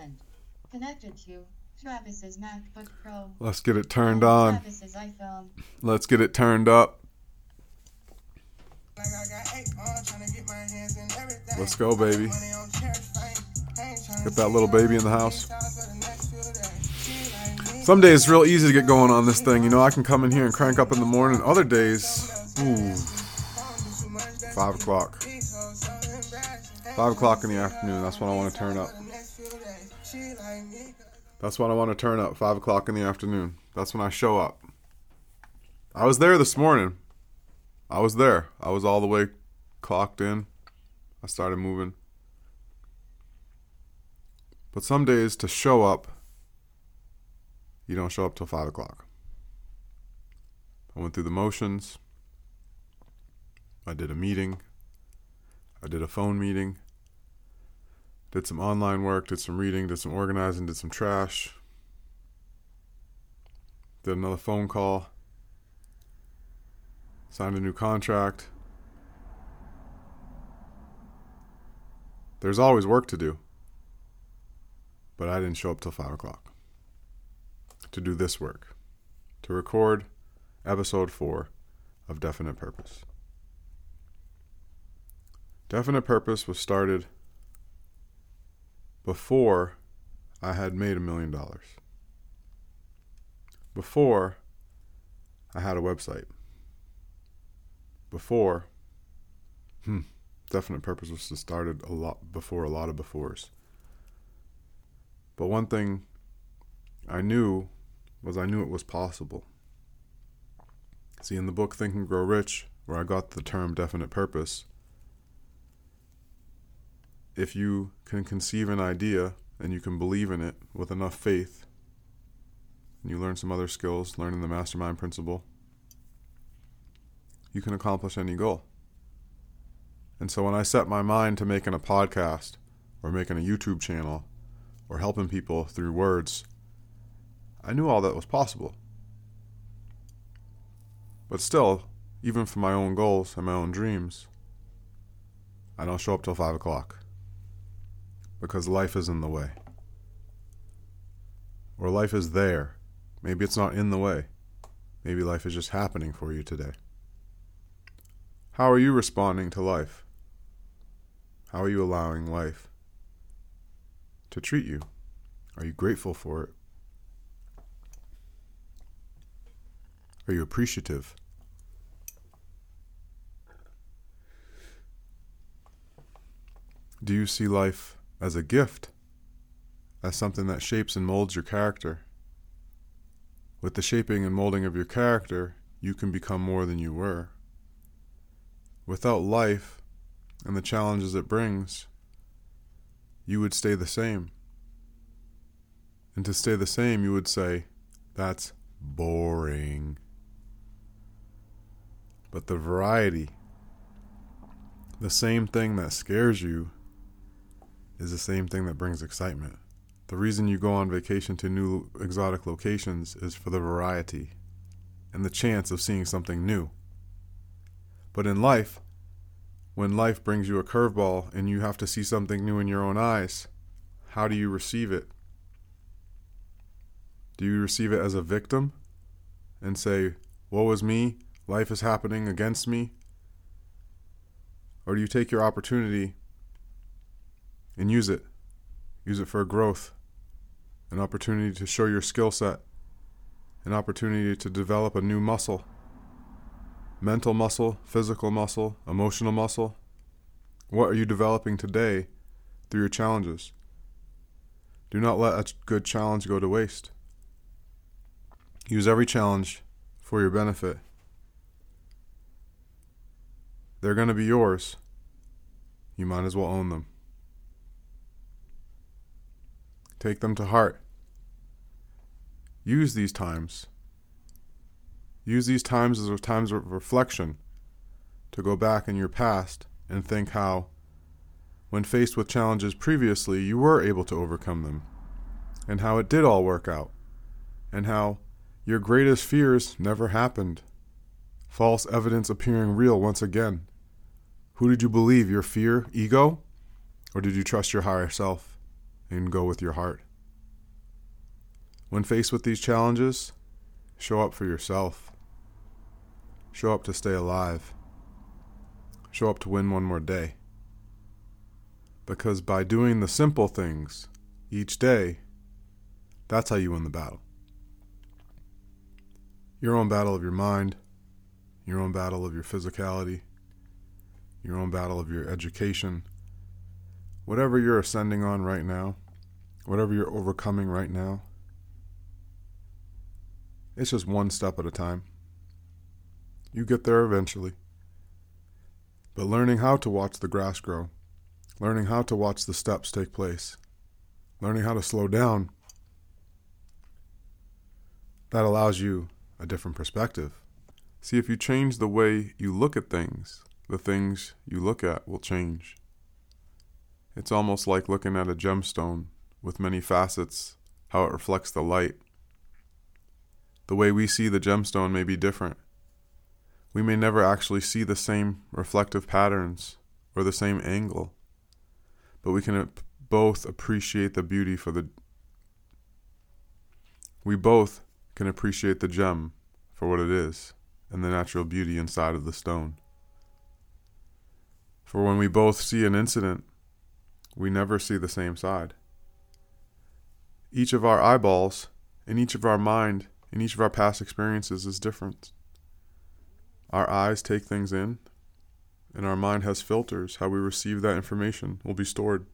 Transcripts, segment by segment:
Battery 50%. Connected to Travis's MacBook Pro. Let's get it turned on. Travis's iPhone. Let's get it turned up. Let's go, baby. Get that little baby in the house. Some days it's real easy to get going on this thing. You know, I can come in here and crank up in the morning. Other days, ooh, five o'clock. Five o'clock in the afternoon. That's when I want to turn up. That's when I want to turn up. Five o'clock in the afternoon. That's when I show up. I was there this morning. I was there. I was all the way clocked in. I started moving. But some days to show up, you don't show up till five o'clock. I went through the motions. I did a meeting. I did a phone meeting. Did some online work, did some reading, did some organizing, did some trash. Did another phone call. Signed a new contract. There's always work to do. But I didn't show up till 5 o'clock to do this work, to record episode 4 of Definite Purpose. Definite Purpose was started before I had made a million dollars. Before I had a website. Before, hmm, definite purpose was to started a lot before a lot of befores. But one thing I knew was I knew it was possible. See, in the book Think and Grow Rich, where I got the term definite purpose, if you can conceive an idea and you can believe in it with enough faith, and you learn some other skills, learning the mastermind principle, you can accomplish any goal. And so when I set my mind to making a podcast or making a YouTube channel or helping people through words, I knew all that was possible. But still, even for my own goals and my own dreams, I don't show up till 5 o'clock because life is in the way. Or life is there. Maybe it's not in the way. Maybe life is just happening for you today. How are you responding to life? How are you allowing life to treat you? Are you grateful for it? Are you appreciative? Do you see life as a gift, as something that shapes and molds your character? With the shaping and molding of your character, you can become more than you were. Without life and the challenges it brings, you would stay the same. And to stay the same, you would say, that's boring. But the variety, the same thing that scares you, is the same thing that brings excitement. The reason you go on vacation to new exotic locations is for the variety and the chance of seeing something new. But in life, when life brings you a curveball and you have to see something new in your own eyes, how do you receive it? Do you receive it as a victim and say, Woe is me, life is happening against me? Or do you take your opportunity and use it? Use it for growth, an opportunity to show your skill set, an opportunity to develop a new muscle mental muscle, physical muscle, emotional muscle? What are you developing today through your challenges? Do not let a good challenge go to waste. Use every challenge for your benefit. They're going to be yours. You might as well own them. Take them to heart. Use these times Use these times as times of reflection to go back in your past and think how, when faced with challenges previously, you were able to overcome them, and how it did all work out, and how your greatest fears never happened. False evidence appearing real once again. Who did you believe? Your fear? Ego? Or did you trust your higher self and go with your heart? When faced with these challenges, show up for yourself. Show up to stay alive. Show up to win one more day. Because by doing the simple things each day, that's how you win the battle. Your own battle of your mind, your own battle of your physicality, your own battle of your education, whatever you're ascending on right now, whatever you're overcoming right now, it's just one step at a time. You get there eventually. But learning how to watch the grass grow, learning how to watch the steps take place, learning how to slow down, that allows you a different perspective. See, if you change the way you look at things, the things you look at will change. It's almost like looking at a gemstone with many facets, how it reflects the light. The way we see the gemstone may be different. We may never actually see the same reflective patterns or the same angle, but we can both appreciate the beauty for the. We both can appreciate the gem for what it is and the natural beauty inside of the stone. For when we both see an incident, we never see the same side. Each of our eyeballs, in each of our mind, in each of our past experiences is different. Our eyes take things in, and our mind has filters. How we receive that information will be stored.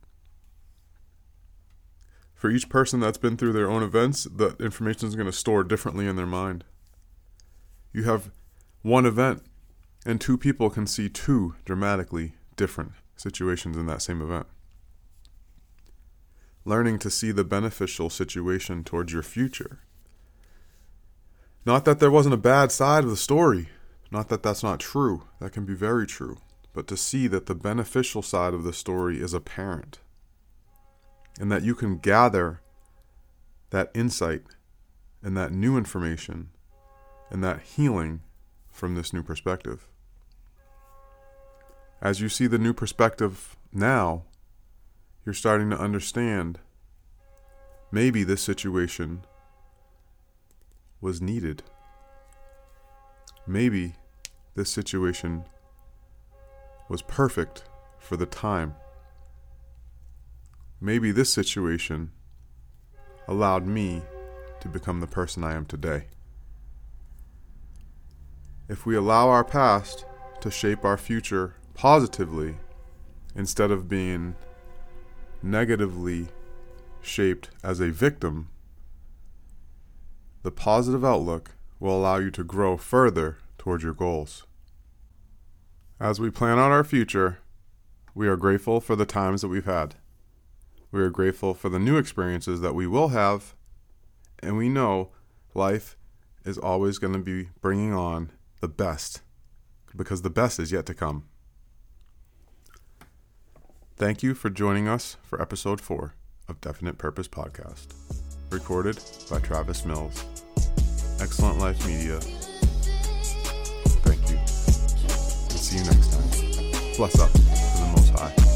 For each person that's been through their own events, the information is going to store differently in their mind. You have one event, and two people can see two dramatically different situations in that same event. Learning to see the beneficial situation towards your future. Not that there wasn't a bad side of the story, not that that's not true, that can be very true, but to see that the beneficial side of the story is apparent and that you can gather that insight and that new information and that healing from this new perspective. As you see the new perspective now, you're starting to understand maybe this situation was needed. Maybe this situation was perfect for the time. Maybe this situation allowed me to become the person I am today. If we allow our past to shape our future positively instead of being negatively shaped as a victim, the positive outlook will allow you to grow further towards your goals. As we plan out our future, we are grateful for the times that we've had. We are grateful for the new experiences that we will have, and we know life is always going to be bringing on the best because the best is yet to come. Thank you for joining us for episode four of Definite Purpose Podcast, recorded by Travis Mills. Excellent Life Media. Thank you. see you next time. Bless up.